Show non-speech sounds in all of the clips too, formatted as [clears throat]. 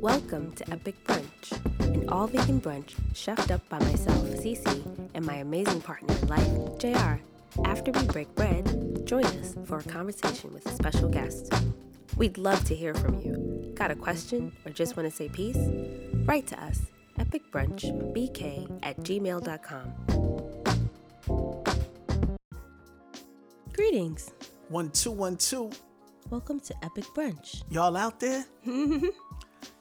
Welcome to Epic Brunch, an all vegan brunch chefed up by myself, Cece, and my amazing partner in life, JR. After we break bread, join us for a conversation with a special guest. We'd love to hear from you. Got a question or just want to say peace? Write to us, epicbrunchbk at gmail.com. Greetings. One two one two. Welcome to Epic Brunch. Y'all out there? [laughs]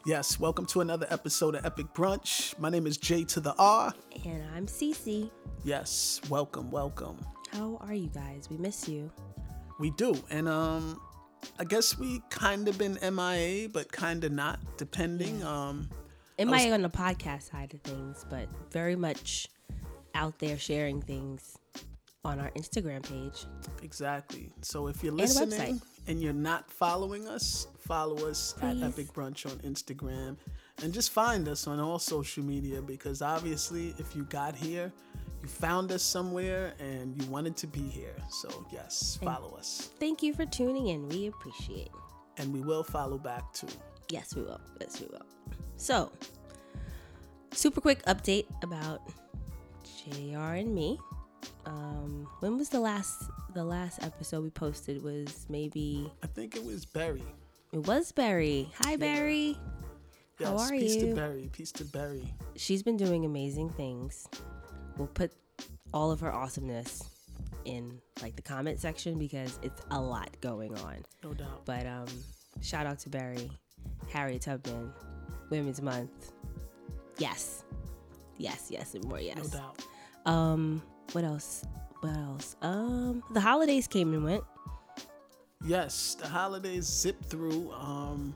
yes. Welcome to another episode of Epic Brunch. My name is Jay to the R. And I'm Cece. Yes. Welcome. Welcome. How are you guys? We miss you. We do, and um, I guess we kind of been MIA, but kind of not, depending. Um, might was- on the podcast side of things, but very much out there sharing things on our Instagram page. exactly. So if you're listening and you're not following us, follow us Please. at Epic Brunch on Instagram, and just find us on all social media because obviously, if you got here. You found us somewhere and you wanted to be here. So, yes, follow us. Thank you for tuning in. We appreciate. and we will follow back too. Yes, we will. Yes, we will. So, super quick update about JR and me. Um, when was the last the last episode we posted was maybe I think it was Barry. it was Barry. Hi Barry. Yes, How are peace you? to Barry. Peace to Barry. she's been doing amazing things. We'll put all of her awesomeness in like the comment section because it's a lot going on. No doubt. But um shout out to Barry, Harriet Tubman, Women's Month. Yes. Yes, yes, and more Yes. No doubt. Um what else? What else? Um the holidays came and went. Yes, the holidays zip through. Um,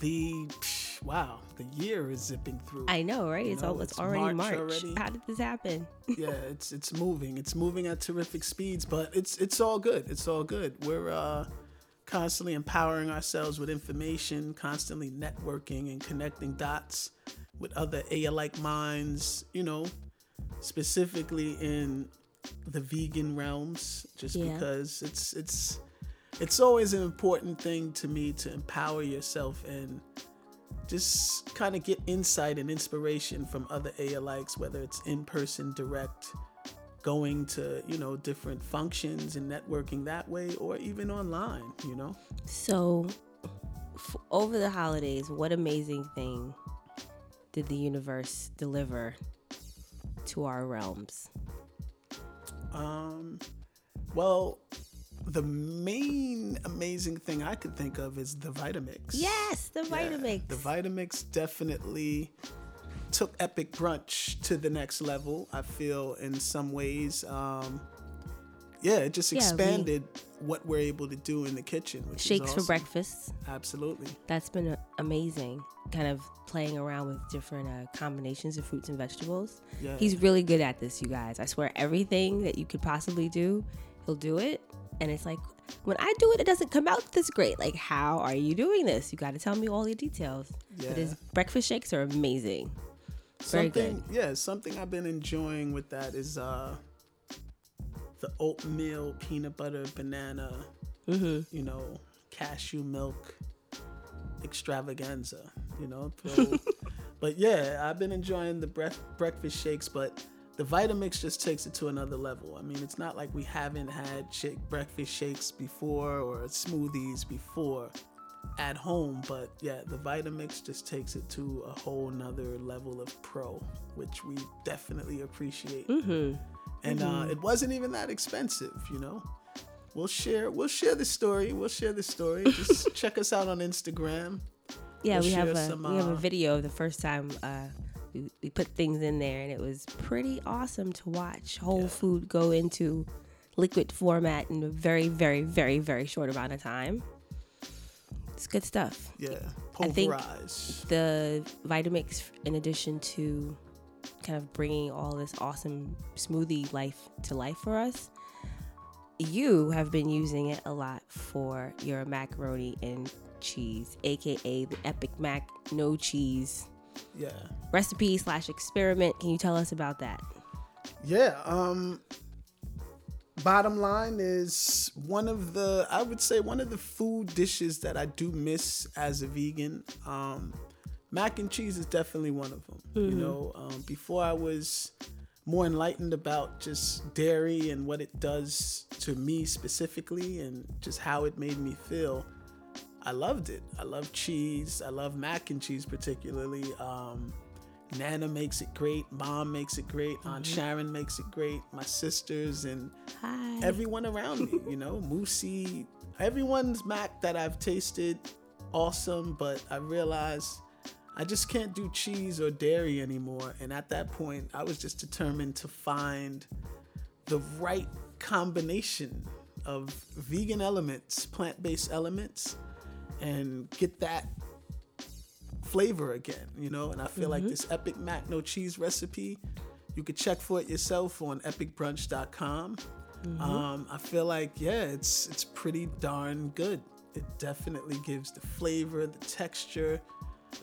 the psh, wow, the year is zipping through. I know, right? You it's know, all, it's, it's already March March. already. How did this happen? [laughs] yeah, it's it's moving. It's moving at terrific speeds, but it's it's all good. It's all good. We're uh, constantly empowering ourselves with information, constantly networking and connecting dots with other AI-like minds. You know, specifically in the vegan realms, just Yeah. because it's it's it's always an important thing to me to empower yourself and just kind of get insight and inspiration from other A-likes, whether it's in person, direct, going to you know different functions and networking that way, or even online. You know, So, f- over the holidays, what amazing thing did the universe deliver to our realms? um, well, the main amazing thing I could think of is the Vitamix. Yes, the Yeah, Vitamix. the Vitamix definitely took Epic Brunch to the next level. I feel in some ways. Um, yeah, it just Yeah, we- expanded what we're able to do in the kitchen. Which is Shakes for breakfast. Absolutely. That's been uh, amazing. Kind of playing around with different uh, combinations of fruits and vegetables. Yeah. He's really good at this, you guys. I swear, everything that you could possibly do, he'll do it. And it's like, when I do it, it doesn't come out this great. Like, how are you doing this? You got to tell me all the details. Yeah. But his breakfast shakes are amazing. Very good. something, Yeah, something I've been enjoying with that is uh, the oatmeal peanut butter banana. Mm-hmm. You know, cashew milk extravaganza. You know, [laughs] so- but yeah, I've been enjoying the breakfast shakes, but the Vitamix just takes it to another level. I mean, it's not like we haven't had shake breakfast shakes before or smoothies before at home, but yeah, the Vitamix just takes it to a whole nother level of pro, which we definitely appreciate. Mm-hmm. And uh, it wasn't even that expensive, you know. We'll share. We'll share the story. We'll share the story. [laughs] Just check us out on Instagram. Yeah, We'll we have a some, we have a uh, video of the first time uh, we, we put things in there, and it was pretty awesome to watch whole Yeah. food go into liquid format in a very, very, very, very short amount of time. It's good stuff. Yeah, I think- The Vitamix, in addition to kind of bringing all this awesome smoothie life to life for us, you have been using it a lot for your macaroni and cheese, aka the Epic Mac no cheese Yeah, recipe slash experiment. Can you tell us about that? yeah. Um, bottom line is one of the I would say one of the food dishes that I do miss as a vegan. Um, mac and cheese is definitely one of them. You know, um, before I was more enlightened about just dairy and what it does to me specifically and just how it made me feel. I loved it. I love cheese. I love mac and cheese particularly. Um, Nana makes it great. Mom makes it great. Aunt Sharon makes it great. My sisters and Hi. everyone around me, you know, Moosey, everyone's mac that I've tasted, awesome, but I realized I just can't do cheese or dairy anymore. And at that point, I was just determined to find the right combination of vegan elements, plant based elements, and get that flavor again, you know. And I feel like this Epic Mac No Cheese recipe, you could check for it yourself on epicbrunch.com. Um, I feel like yeah, it's it's pretty darn good. It definitely gives the flavor, the texture.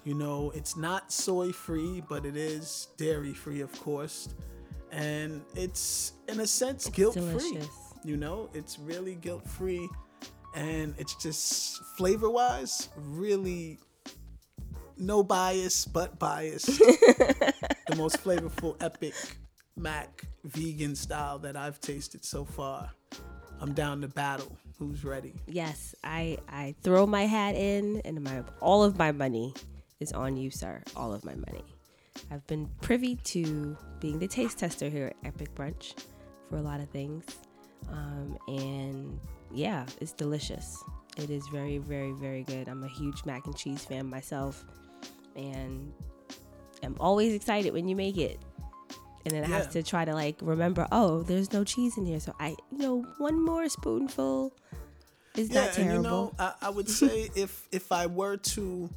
You know, it's not soy free, but it is dairy free, of course. And it's in a sense guilt free. You know, it's really guilt free. And it's just flavor wise, really no bias, but bias. [laughs] the most flavorful epic mac vegan style that I've tasted so far. I'm down to battle. Who's ready? Yes, I I throw my hat in, and my all of my money is on you, sir. All of my money. I've been privy to being the taste tester here at Epic Brunch for a lot of things, um, and yeah, it's delicious. It is very, very, very good. I'm a huge mac and cheese fan myself, and I'm always excited when you make it. And then I Yeah. have to try to like remember, oh, there's no cheese in here, so I, you know, one more spoonful is Yeah, not terrible. and you know, I, I would [laughs] say if if I were to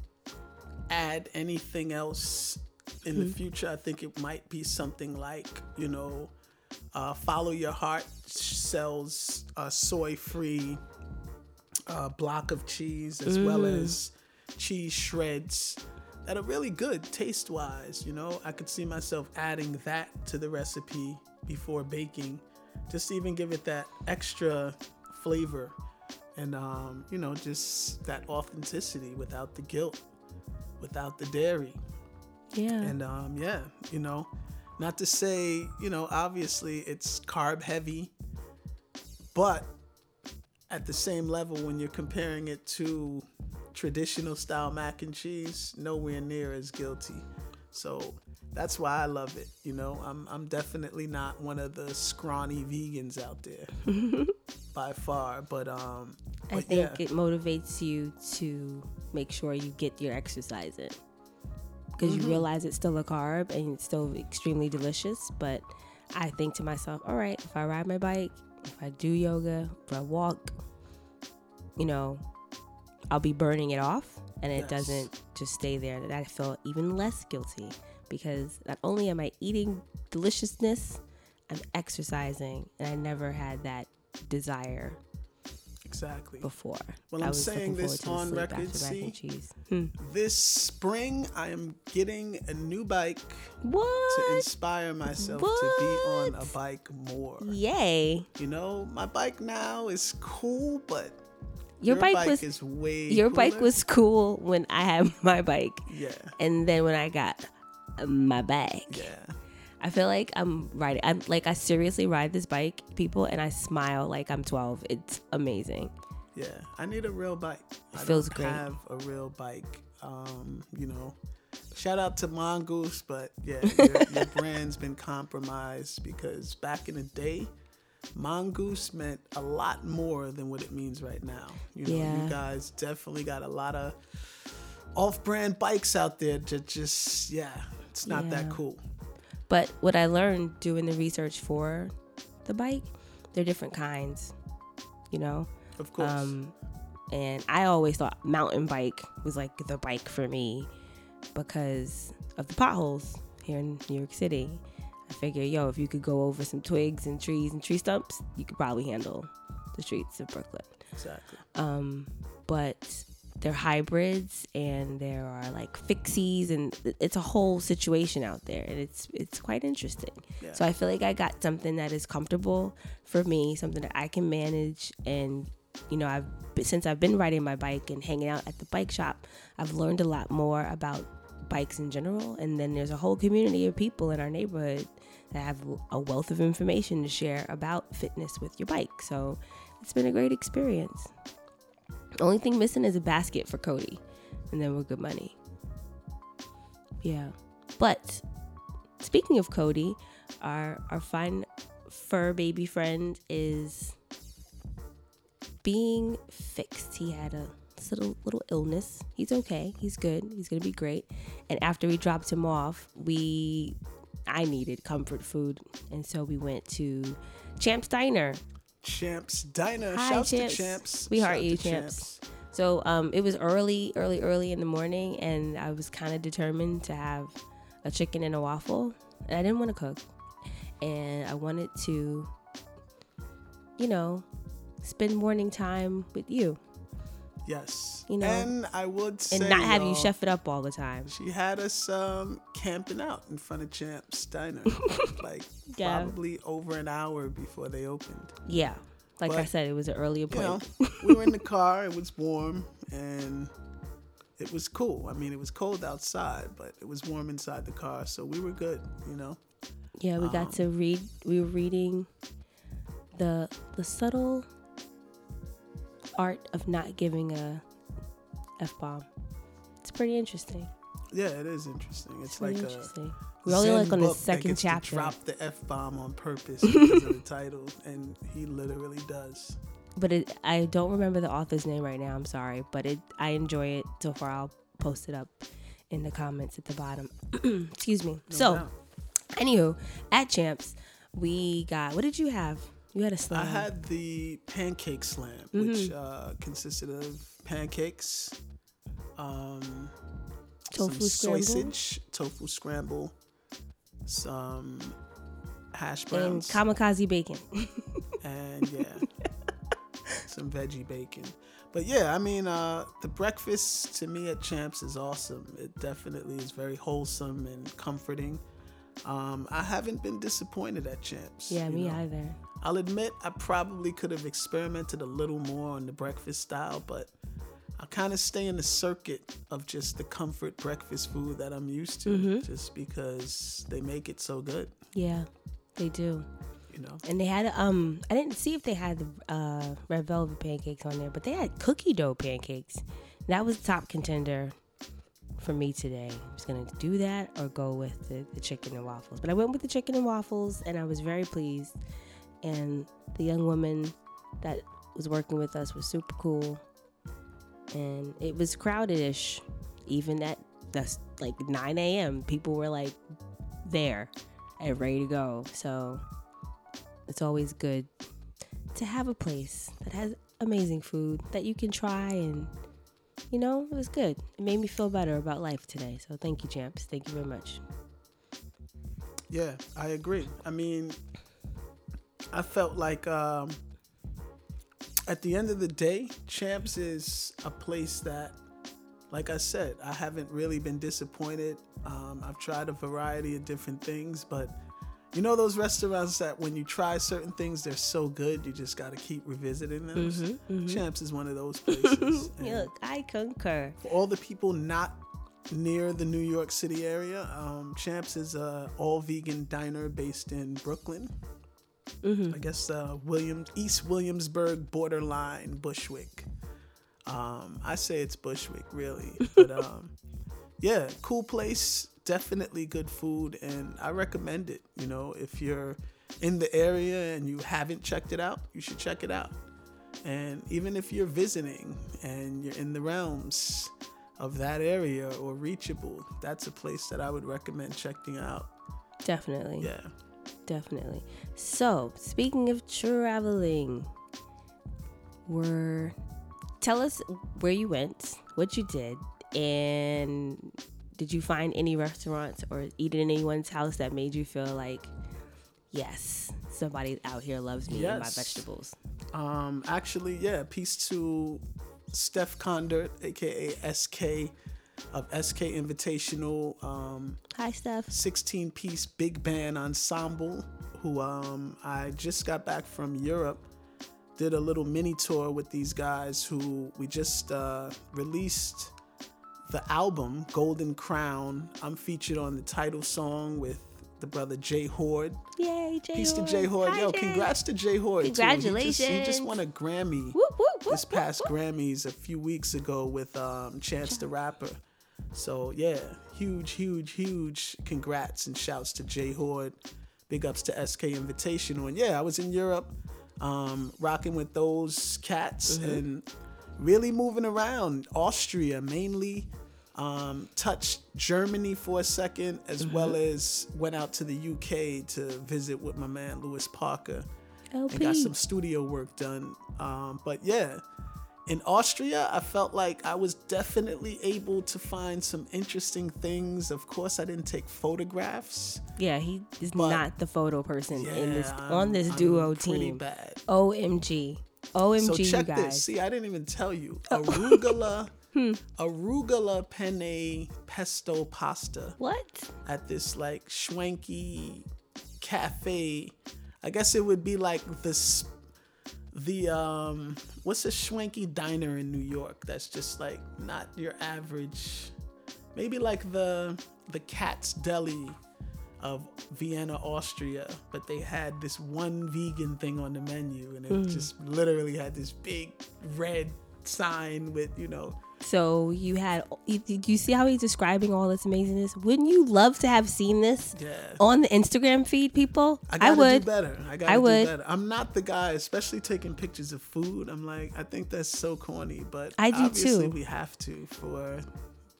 add anything else in the future, I think it might be something like you know, uh, Follow Your Heart sells a soy-free uh, block of cheese as well Mm. as cheese shreds that are really good taste-wise. You know, I could see myself adding that to the recipe before baking, just to even give it that extra flavor and um, you know just that authenticity without the guilt without the dairy yeah. and um, yeah you know not to say you know obviously it's carb heavy but at the same level when you're comparing it to traditional style mac and cheese nowhere near as guilty so that's why I love it. You know, I'm I'm definitely not one of the scrawny vegans out there [laughs] by far, but um, I but think yeah. it motivates you to make sure you get your exercise in. Because Mm-hmm. you realize it's still a carb and it's still extremely delicious. But I think to myself, all right, if I ride my bike, if I do yoga, if I walk, you know, I'll be burning it off and it Yes. doesn't just stay there. That I feel even less guilty because not only am I eating deliciousness, I'm exercising and I never had that desire exactly. before. Well, I I'm was saying looking this on record, see? and cheese. Hmm. This spring, I am getting a new bike What? to inspire myself to be on a bike more. Yay! You know, my bike now is cool, but Your, bike, bike was is way your bike was cool when I had [laughs] my bike, yeah, and then when I got my bike, yeah. I feel like I'm riding. I'm like I seriously ride this bike, people, and I smile like I'm 12. It's amazing. Yeah, I need a real bike. I feels great. have a real bike. Um, you know, shout out to Mongoose, but yeah, [laughs] your, your brand's been compromised because back in the day, Mongoose meant a lot more than what it means right now. You know, Yeah. you guys definitely got a lot of off-brand bikes out there to just, yeah, it's not that cool. But what I learned doing the research for the bike, they're different kinds. You know, Of course. Um, and I always thought mountain bike was like the bike for me because of the potholes here in New York City. I figure, yo, if you could go over some twigs and trees and tree stumps, you could probably handle the streets of Brooklyn. exactly. Um, but they're hybrids and there are like fixies and it's a whole situation out there and it's it's quite interesting. Yeah. So I feel like I got something that is comfortable for me, something that I can manage and you know, I've since I've been riding my bike and hanging out at the bike shop, I've learned a lot more about bikes in general and then there's a whole community of people in our neighborhood that have a wealth of information to share about fitness with your bike. So it's been a great experience. Only thing missing is a basket for Cody, and then we're good money. Yeah. But speaking of Cody, our our fine fur baby friend is being fixed. He had a little little illness. He's okay. He's good. He's gonna be great. And after we dropped him off, we I needed comfort food, and so we went to Champs Diner Champs Diner. Hi, Shouts Champs. to Champs. We heart you, Champs. Champs. So um, it was early, early, early in the morning, and I was kind of determined to have a chicken and a waffle. And I didn't want to cook, and I wanted to, you know, spend morning time with you. Yes. You know, and I would say, and not have you chef it up all the time. She had us um, camping out in front of Champs Diner, [laughs] like yeah. probably over an hour before they opened. Yeah, like but, I said, it was an early appointment. You know, [laughs] we were in the [laughs] car. It was warm and it was cool. I mean, it was cold outside, but it was warm inside the car, so we were good. You know. Yeah, we um, got to read. We were reading the the subtle art of not giving a f bomb. It's pretty interesting. Yeah, it is interesting. It's, it's like interesting. We're only like on the second chapter. drop the f bomb on purpose because of the title, and he literally does. But it, I don't remember the author's name right now. I'm sorry, but it I enjoy it so far. I'll post it up in the comments at the bottom. [clears throat] Excuse me. No so, doubt. anywho, at Champs, we got. What did you have? You had a slam. I had the pancake slam, mm-hmm. which uh, consisted of pancakes, um, tofu some sausage, tofu scramble, some hash browns, and kamikaze bacon, and yeah, [laughs] some veggie bacon. But yeah, I mean, uh, the breakfast to me at Champs is awesome. It definitely is very wholesome and comforting. Um, I haven't been disappointed at Champs. Yeah, me know? either. I'll admit I probably could have experimented a little more on the breakfast style, but I kind of stay in the circuit of just the comfort breakfast food that I'm used to, mm-hmm. just because they make it so good. Yeah, they do. You know, and they had um, I didn't see if they had the uh, red velvet pancakes on there, but they had cookie dough pancakes. That was the top contender for me today. I was gonna do that or go with the, the chicken and waffles, but I went with the chicken and waffles, and I was very pleased and the young woman that was working with us was super cool. And it was crowded-ish even at that's like 9 a.m people were like there and ready to go. So it's always good to have a place that has amazing food that you can try and you know it was good. It made me feel better about life today. So thank you champs. Thank you very much. Yeah i agree. I mean I felt like um, at the end of the day, Champs is a place that, like I said, I haven't really been disappointed. Um, I've tried a variety of different things, but you know those restaurants that when you try certain things, they're so good, you just got to keep revisiting them. Mm-hmm, mm-hmm. Champs is one of those [laughs] places. Look, I concur. For all the people not near the New York City area, um, Champs is a all vegan diner based in Brooklyn. Mm-hmm. I guess uh, Williams, East Williamsburg borderline, Bushwick. Um, I say it's Bushwick, really, but [laughs] um, yeah, cool place. Definitely good food, and I recommend it. You know, if you're in the area and you haven't checked it out, you should check it out. And even if you're visiting and you're in the realms of that area or reachable, that's a place that I would recommend checking out. Definitely. Yeah definitely. So, speaking of traveling, we're tell us where you went, what you did, and did you find any restaurants or eat in anyone's house that made you feel like, yes, somebody out here loves me yes. and my vegetables? Um, actually, yeah. Peace to Steph Kondert, aka SK of SK Invitational. Um, Hi, Steph. 16 piece big band ensemble who um, I just got back from Europe. Did a little mini tour with these guys who we just uh, released the album Golden Crown. I'm featured on the title song with the brother Jay Hoard. Yay, Jay. Peace Hoard. to Jay Hoard. Hi, Yo, Jay. congrats to Jay Hoard. too. He just- He just, won a Grammy Whoop, whoop, whoop, this past. Grammys a few weeks ago with um, Chance the Rapper. So yeah, huge, huge, huge congrats and shouts to Jay Hoard. Big ups to SK Invitational. And yeah, I was in Europe, um, rocking with those cats and really moving around. Austria mainly. Um, touched Germany for a second, as well as went out to the UK to visit with my man Lewis Parker and got some studio work done. Um, but yeah, in Austria, I felt like I was definitely able to find some interesting things. Of course, I didn't take photographs. Yeah, he is not the photo person in this Yeah, on I'm- this I'm duo pretty team. bad. OMG. OMG, So check you guys. this. See, I didn't even tell you. [laughs] Oh. Arugula, [laughs] Hmm. arugula penne pesto pasta What? at this like schwanky cafe. I guess it would be like this the um what's a schwanky diner in New York that's just like not your average maybe like the the Katz's deli of Vienna, Austria, but they had this one vegan thing on the menu and it just literally had this big red sign with, you know, So you had you, you see how he's describing all this amazingness? Wouldn't you love to have seen this yeah. on the Instagram feed, people? I gotta would. do better. I I do would. better. I'm not the guy, especially taking pictures of food. I'm like, I think that's so corny, but I do obviously too. we have to for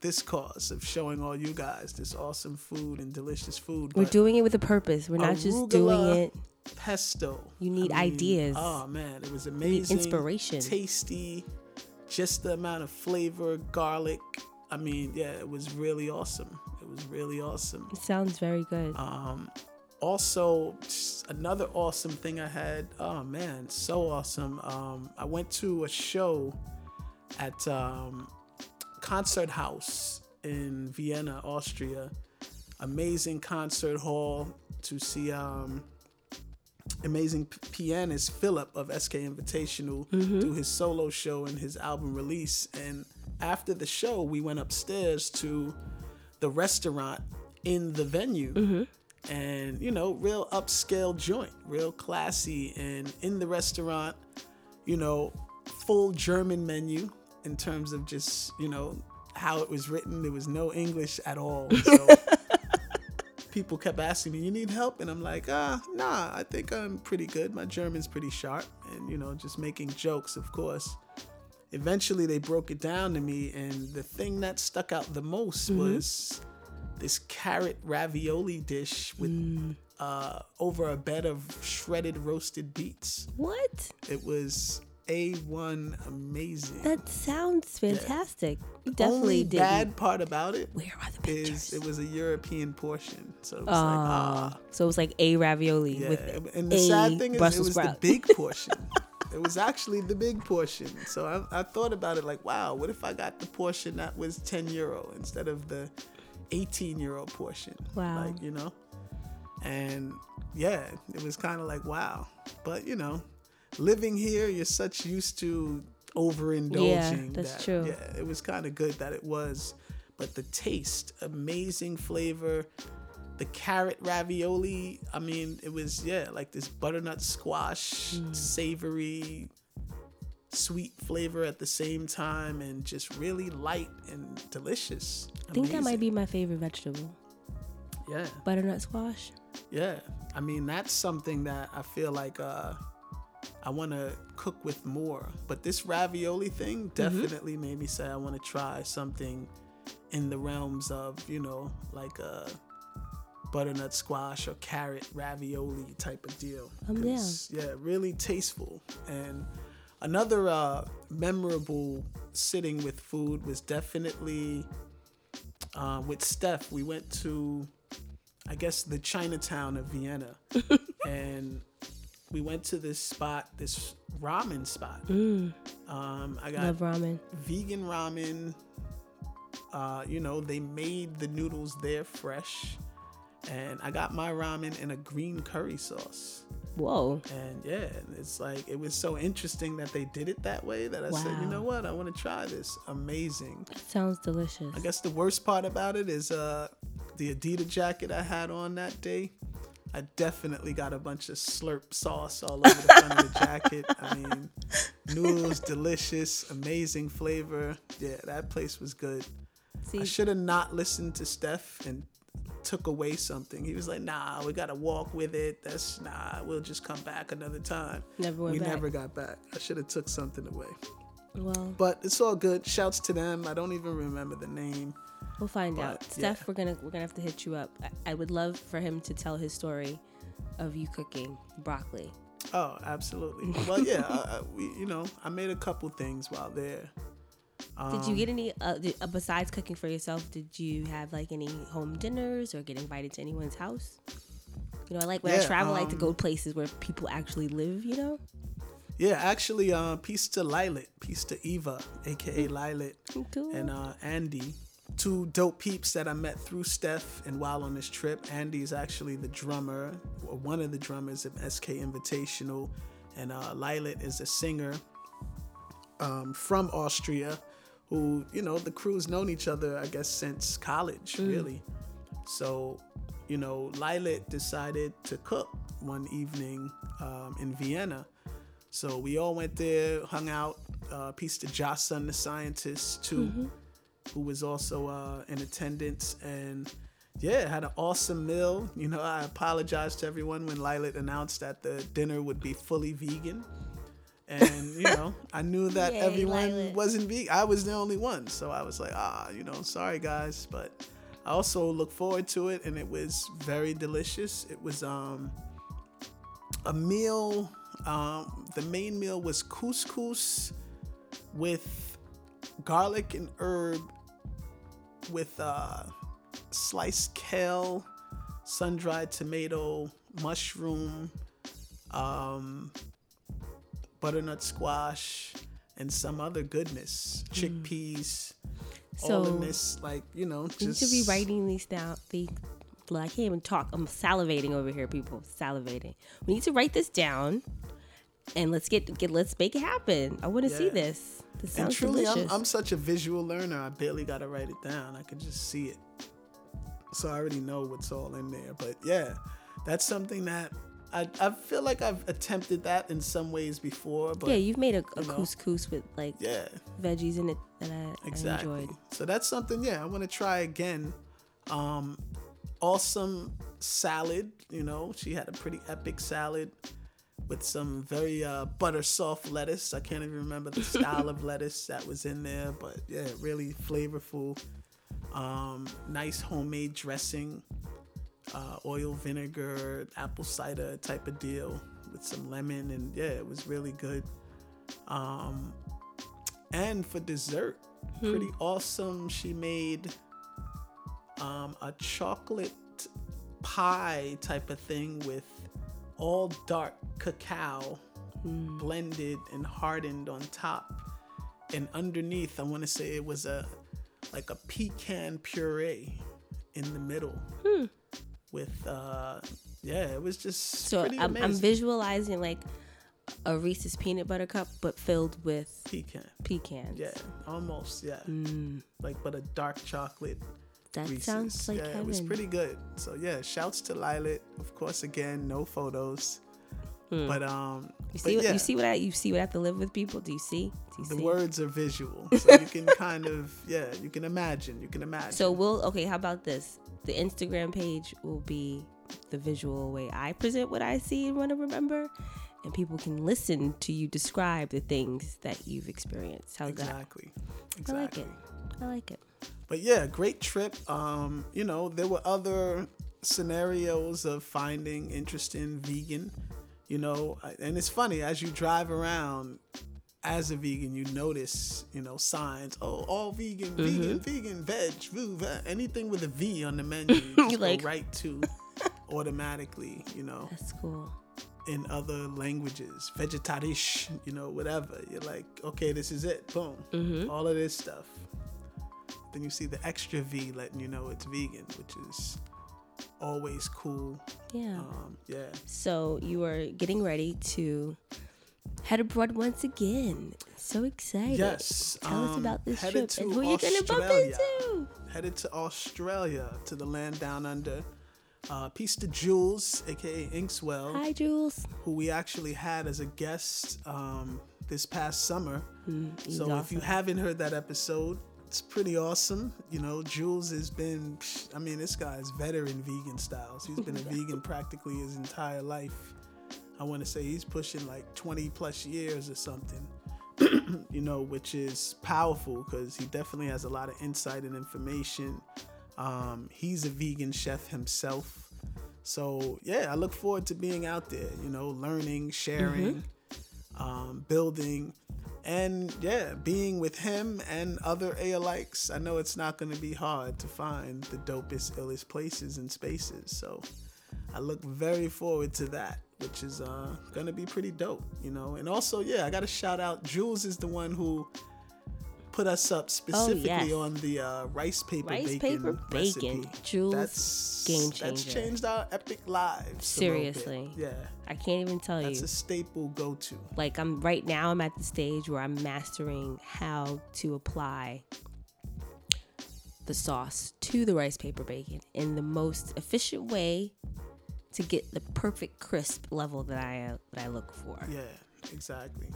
this cause of showing all you guys this awesome food and delicious food. We're doing it with a purpose. We're not just doing it. pesto. You need I mean, ideas. Oh man, it was amazing. inspiration. Tasty. Just the amount of flavor, garlic. I mean, yeah, it was really awesome. It was really awesome. It sounds very good. Um, also, another awesome thing I had. Oh man, so awesome. Um, I went to a show at um, Concert House in Vienna, Austria. Amazing concert hall to see um, amazing pianist Philip of SK Invitational mm-hmm. do his solo show and his album release. And after the show, we went upstairs to the restaurant in the venue. Mm-hmm. And, you know, real upscale joint, real classy. And in the restaurant, you know, full German menu in terms of just, you know, how it was written. There was no English at all. So [laughs] people kept asking me, "You need help?" And I'm like, "Ah, nah. I think I'm pretty good. My German's pretty sharp." And you know, just making jokes, of course. Eventually, they broke it down to me, and the thing that stuck out the most was this carrot ravioli dish with uh, over a bed of shredded roasted beets. what? It was a1 amazing. That sounds fantastic. You definitely Only did. bad part about it Where are the is it was a European portion, so it was Oh, like ah. so it was like a ravioli Yeah, with and the a sad thing is, it was sprout. the big portion. [laughs] it was actually the big portion. So I, I thought about it like, wow, what if I got the portion that was 10 euro instead of the 18 euro portion? Wow. Like, you know? And yeah, it was kind of like, wow. But, you know, living here, you're such used to overindulging. Yeah, that's that, true. Yeah, it was kind of good that it was. But the taste, amazing flavor the carrot ravioli i mean it was yeah like this butternut squash Mm. savory sweet flavor at the same time and just really light and delicious I think that might be my favorite vegetable. yeah Butternut squash. yeah i mean that's something that i feel like uh i want to cook with more but this ravioli thing definitely made me say i want to try something in the realms of you know like a butternut squash or carrot ravioli type of deal. Down. 'Cause, yeah really tasteful. And another uh memorable sitting with food was definitely uh, with steph. We went to I guess the Chinatown of Vienna, [laughs] and we went to this spot, this ramen spot. Mm, Um, I got love ramen. vegan ramen. Uh, you know, they made the noodles there fresh. And I got my ramen in a green curry sauce. Whoa. And yeah, it's like it was so interesting that they did it that way that I said, you know what, I want to try this. Amazing. That sounds delicious. I guess the worst part about it is uh the Adidas jacket I had on that day. I definitely got a bunch of slurp sauce all over the front of the jacket. I mean, noodles, delicious, amazing flavor. Yeah, that place was good. I should have not listened to Steph and took away something. He was like, "Nah, we gotta walk with it. That's nah. We'll just come back another time." never went we back. never got back. I should have took something away. Well, But it's all good. Shouts to them. I don't even remember the name. We'll find out. Steph, yeah. we're gonna we're gonna have to hit you up. I, I would love for him to tell his story of you cooking broccoli. Oh, absolutely. Well, yeah, I, I, we, you know, I made a couple things while there. Did you get any uh, did, uh, besides cooking for yourself? Did you have like any home dinners or get invited to anyone's house? You know, I like when I Yeah, travel, I like to um, go places where people actually live. You know, Yeah, actually, uh, peace to Lilet, peace to Eva, aka Lilet, cool. and uh, Andy, two dope peeps that I met through Steph and while on this trip. Andy's actually the drummer, or one of the drummers of SK Invitational, and uh, is a singer um, from Austria, who you know the crew's known each other, I guess, since college, really. So, you know, Lilet decided to cook one evening um, in Vienna. So we all went there, hung out. Uh, peace to Jason, the scientist, too, who was also uh, in attendance. And yeah, had an awesome meal. You know, I apologized to everyone when Lilet announced that the dinner would be fully vegan. And, you know, [laughs] I knew that Yay, everyone Lilet. wasn't vegan. I was the only one. So I was like, ah, you know, sorry guys. But I also look forward to it. And it was very delicious. It was, um, a meal. Um, the main meal was couscous with garlic and herb, with uh, sliced kale, sun dried tomato, mushroom, um, butternut squash, and some other goodness. Chickpeas. all in this, like, you know, you need to be writing these down. The I can't even talk. I'm salivating over here, people. Salivating. We need to write this down, and let's get get let's make it happen. I want to see Yeah. this. This And sounds truly, I'm. I'm such a visual learner. I barely got to write it down. I could just see it. So I already know what's all in there. But yeah, that's something that I, I feel like I've attempted that in some ways before. But yeah, you've made a, a you know. couscous with like yeah, veggies in it that I, exactly. I enjoyed. So that's something, yeah, I want to try again. Um, awesome salad, you know, she had a pretty epic salad with some very uh, butter soft lettuce. I can't even remember the style of lettuce that was in there, but yeah, really flavorful. Um, nice homemade dressing, uh, oil, vinegar, apple cider type of deal with some lemon, and yeah, it was really good. Um, and for dessert, pretty awesome. She made um, a chocolate pie type of thing with all dark cacao blended and hardened on top. And underneath, I want to say it was a like a pecan puree in the middle with uh yeah, it was just So I'm, I'm visualizing like a Reese's peanut butter cup, but filled with pecan. pecans. Yeah, almost. Yeah, Mm, like but a dark chocolate that Reese's. sounds like yeah, heaven. it was pretty good. So yeah, shouts to Lilet. Of course, again, no photos, but um, Hmm. You see what yeah, you see what I you see what I have to live with people. Do you see? Do you the see? words are visual, [laughs] so you can kind of yeah, you can imagine. You can imagine. So we'll okay. How about this? The Instagram page will be the visual way I present what I see and want to remember, and people can listen to you describe the things that you've experienced. How's exactly, that? Exactly. I like it. I like it. But yeah, great trip. Um, you know, there were other scenarios of finding interesting vegan. You know, and it's funny as you drive around as a vegan, you notice, you know, signs. Oh, all vegan, vegan, vegan, veg, voo, anything with a V on the menu, [laughs] you like- go right to [laughs] automatically. You know, That's cool. in other languages, vegetarisch, you know, whatever. You're like, okay, this is it. Boom. Mm-hmm. All of this stuff. Then you see the extra V letting you know it's vegan, which is always cool. Yeah. Um, yeah. So you are getting ready to head abroad once again. So excited. Yes. Tell us um, about this trip and to who you're gonna bump into. Headed to Australia, to the land down under. Uh, peace to Jules, aka Inkswel, Hi, Jules. who we actually had as a guest um, this past summer. Mm, So if you haven't heard that episode, it's pretty awesome. You know, Jules has been, I mean, this guy is veteran vegan styles. He's been a [laughs] vegan practically his entire life. I want to say he's pushing like 20 plus years or something, [clears throat] you know, which is powerful because he definitely has a lot of insight and information. Um, he's a vegan chef himself. So, yeah, I look forward to being out there, you know, learning, sharing, um, building, and yeah, being with him and other ALikes. I know it's not going to be hard to find the dopest, illest places and spaces. So, I look very forward to that, which is uh, going to be pretty dope, you know. And also, yeah, I got to shout out Jules is the one who put us up specifically yes. on the uh, rice paper Rice bacon paper bacon. recipe. Jules, that's game changer. That's changed our epic lives. a little bit. Seriously. yeah. I can't even tell That's you. That's a staple go-to. like I'm right now I'm at the stage where I'm mastering how to apply the sauce to the rice paper bacon in the most efficient way to get the perfect crisp level that I that I look for. Yeah, exactly.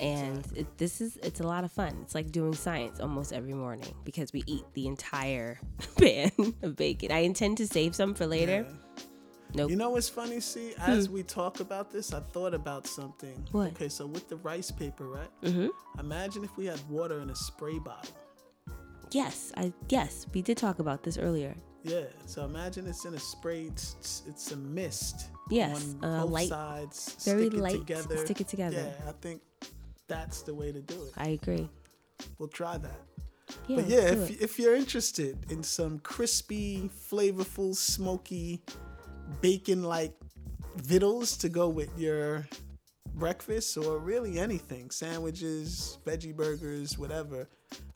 And it, this is it's a lot of fun. It's like doing science almost every morning because we eat the entire [laughs] pan of bacon. I intend to save some for later. Yeah. Nope. You know what's funny? See, as we talk about this, I thought about something. Hmm. What? Okay, so with the rice paper, right? Mm-hmm. Imagine if we had water in a spray bottle. Yes, I yes we did talk about this earlier. Yeah. So imagine it's in a spray. It's, it's, a mist. Yes, On uh, both light- sides. very stick it light, Together. stick it together. Yeah, I think that's the way to do it. I agree. We'll try that. Yeah, but yeah, if, it. if you're interested in some crispy, flavorful, smoky, bacon like vittles to go with your breakfast or really anything sandwiches, veggie burgers, whatever.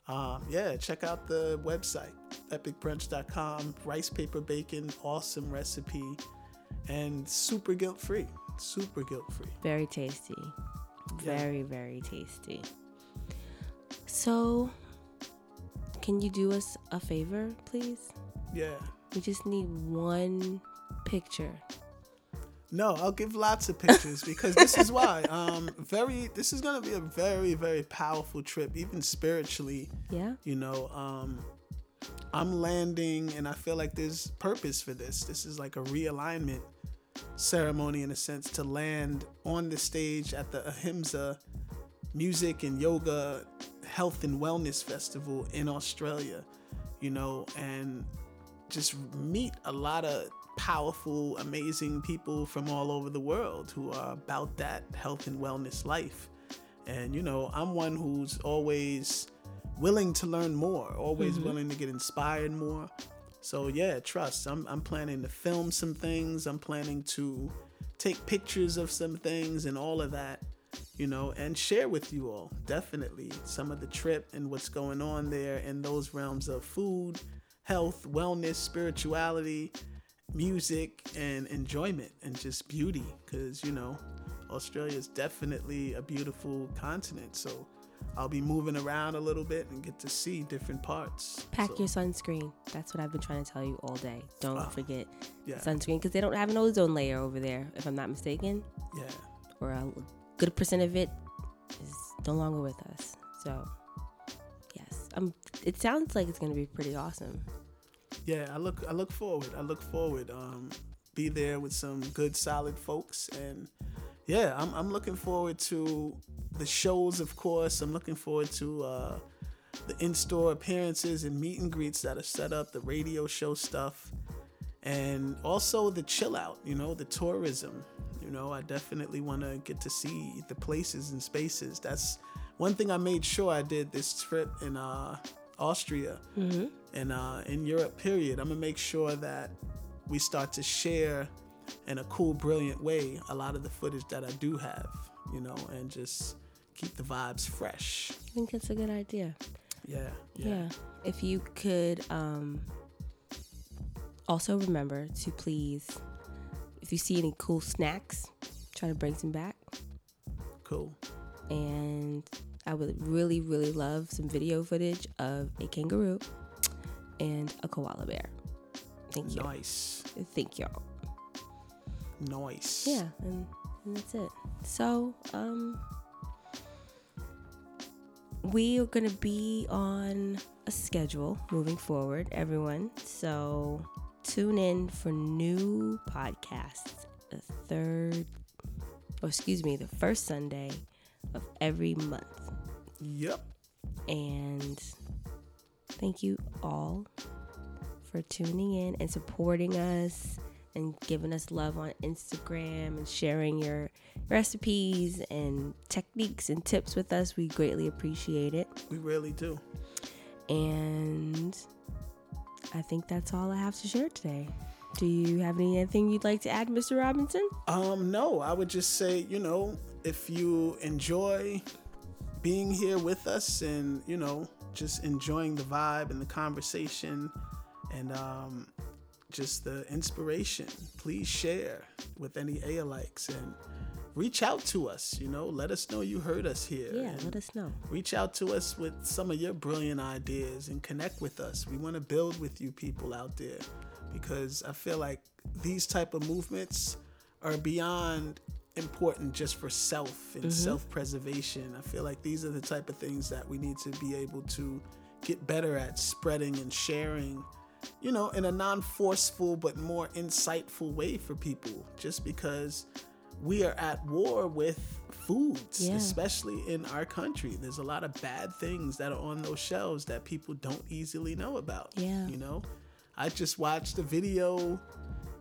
Um, yeah, check out the website epicbrunch.com. Rice paper bacon, awesome recipe, and super guilt free. Super guilt free. Very tasty. Yeah. Very, very tasty. So, can you do us a favor, please? Yeah. We just need one picture. No, I'll give lots of pictures because this is why. [laughs] Um, very. This is gonna be a very, very powerful trip, even spiritually. Yeah? You know, um, I'm landing, and I feel like there's purpose for this. This is like a realignment ceremony in a sense to land on the stage at the Ahimsa Music and Yoga Health and Wellness Festival in Australia. You know, and just meet a lot of powerful, amazing people from all over the world who are about that health and wellness life. And you know, I'm one who's always willing to learn more, always mm-hmm. willing to get inspired more. So yeah, trust. I'm I'm planning to film some things. I'm planning to take pictures of some things and all of that, you know, and share with you all definitely some of the trip and what's going on there in those realms of food, health, wellness, spirituality, music, and enjoyment and just beauty. Because, you know, Australia is definitely a beautiful continent. So I'll be moving around a little bit and get to see different parts. Pack So, your sunscreen. That's what I've been trying to tell you all day. Don't Ah, forget yeah. sunscreen because they don't have an ozone layer over there, if I'm not mistaken. Yeah. Or a good percent of it is no longer with us. So, yes. Um, it sounds like it's going to be pretty awesome. yeah i look i look forward i look forward um be there with some good solid folks and yeah i'm, I'm looking forward to the shows of course. I'm looking forward to uh the in-store appearances and meet and greets that are set up the radio show stuff and also the chill out you know the tourism. You know i definitely want to get to see the places and spaces. That's one thing i made sure i did this trip in uh austria Mm-hmm. and uh, in Europe, period, I'm gonna make sure that we start to share in a cool, brilliant way a lot of the footage that I do have, you know, and just keep the vibes fresh. I think it's a good idea. Yeah. Yeah. Yeah. If you could um, also remember to please, if you see any cool snacks, try to bring some back. Cool. And I would really, really love some video footage of a kangaroo and a koala bear. Thank you. Nice. Thank y'all. Nice. Yeah, and, and that's it. So, um, we are going to be on a schedule moving forward, everyone. So, tune in for new podcasts the third, or excuse me, the first Sunday of every month. Yep. And thank you all for tuning in and supporting us and giving us love on Instagram and sharing your recipes and techniques and tips with us. We greatly appreciate it. We really do. And I think that's all I have to share today. Do you have anything you'd like to add, Mr. Robinson? Um, no, I would just say, you know, if you enjoy being here with us and, you know, just enjoying the vibe and the conversation and um, just the inspiration, please share with any A-likes and reach out to us, you know, let us know you heard us here. Yeah, let us know. reach out to us with some of your brilliant ideas and connect with us we want to build with you people out there because i feel like these type of movements are beyond important just for self and mm-hmm. self-preservation i feel like these are the type of things that we need to be able to get better at spreading and sharing you know in a non-forceful but more insightful way for people just because we are at war with foods Yeah. especially in our country there's a lot of bad things that are on those shelves that people don't easily know about Yeah. you know i just watched a video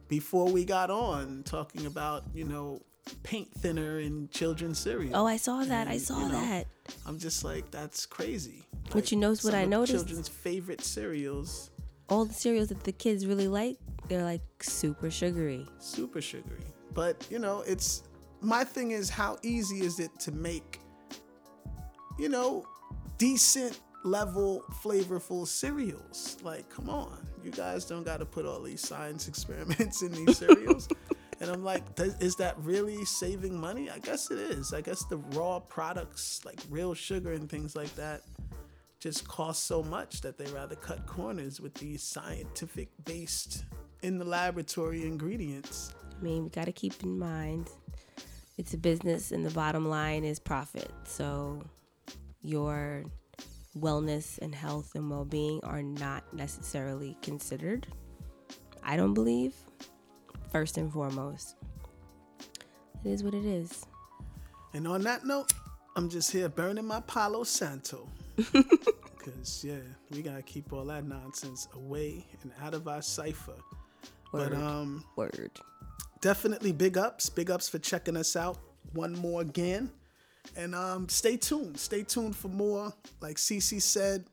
before we got on talking about you know paint thinner in children's cereal Oh, I saw that. I saw you know, that. i'm just like that's crazy But you knows what I noticed? children's favorite cereals All the cereals that the kids really like, they're like super sugary. super sugary. But you know, it's my thing is how easy is it to make, you know, decent level flavorful cereals? Like, come on, you guys don't got to put all these science [laughs] experiments in these cereals. and I'm like, is that really saving money? I guess it is. I guess the raw products like real sugar and things like that just cost so much that they rather cut corners with these scientific based in the laboratory ingredients. I mean, we got to keep in mind it's a business and the bottom line is profit. So your wellness and health and well being are not necessarily considered. I don't believe, first and foremost. It is what it is. And on that note, I'm just here burning my Palo Santo. [laughs] Because, yeah, we got to keep all that nonsense away and out of our cipher. Word. But um, Word. definitely big ups. Big ups for checking us out one more again. And um, stay tuned. Stay tuned for more. Like Cece said,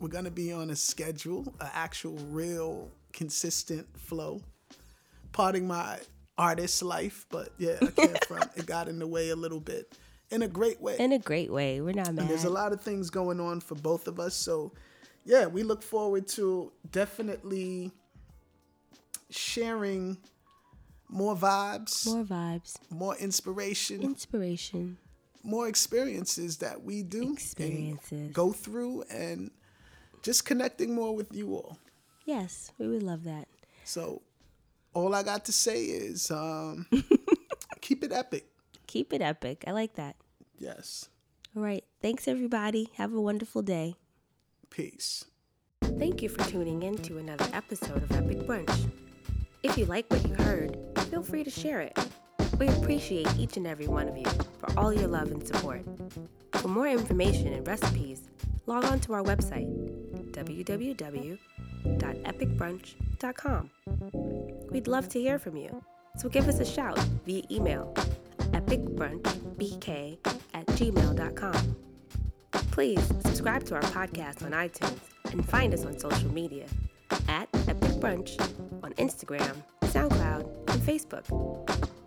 we're going to be on a schedule, an actual, real, consistent flow. Parting my artist life, but yeah, I can't [laughs] front. It got in the way a little bit in a great way. In a great way. We're not mad. And there's a lot of things going on for both of us. So, yeah, we look forward to definitely sharing more vibes, more, vibes, More inspiration, inspiration. more experiences that we do Experiences. go through, and just connecting more with you all. Yes, we would love that. So, all I got to say is um, [laughs] keep it epic. Keep it epic. I like that. Yes. All right. Thanks, everybody. Have a wonderful day. Peace. Thank you for tuning in to another episode of Epic Brunch. If you like what you heard, feel free to share it. We appreciate each and every one of you for all your love and support. For more information and recipes, log on to our website, www.epicbrunch.com. We'd love to hear from you, so give us a shout via email, epicbrunchbk at gmail.com. Please subscribe to our podcast on iTunes and find us on social media at Epic Brunch on Instagram, SoundCloud, and Facebook.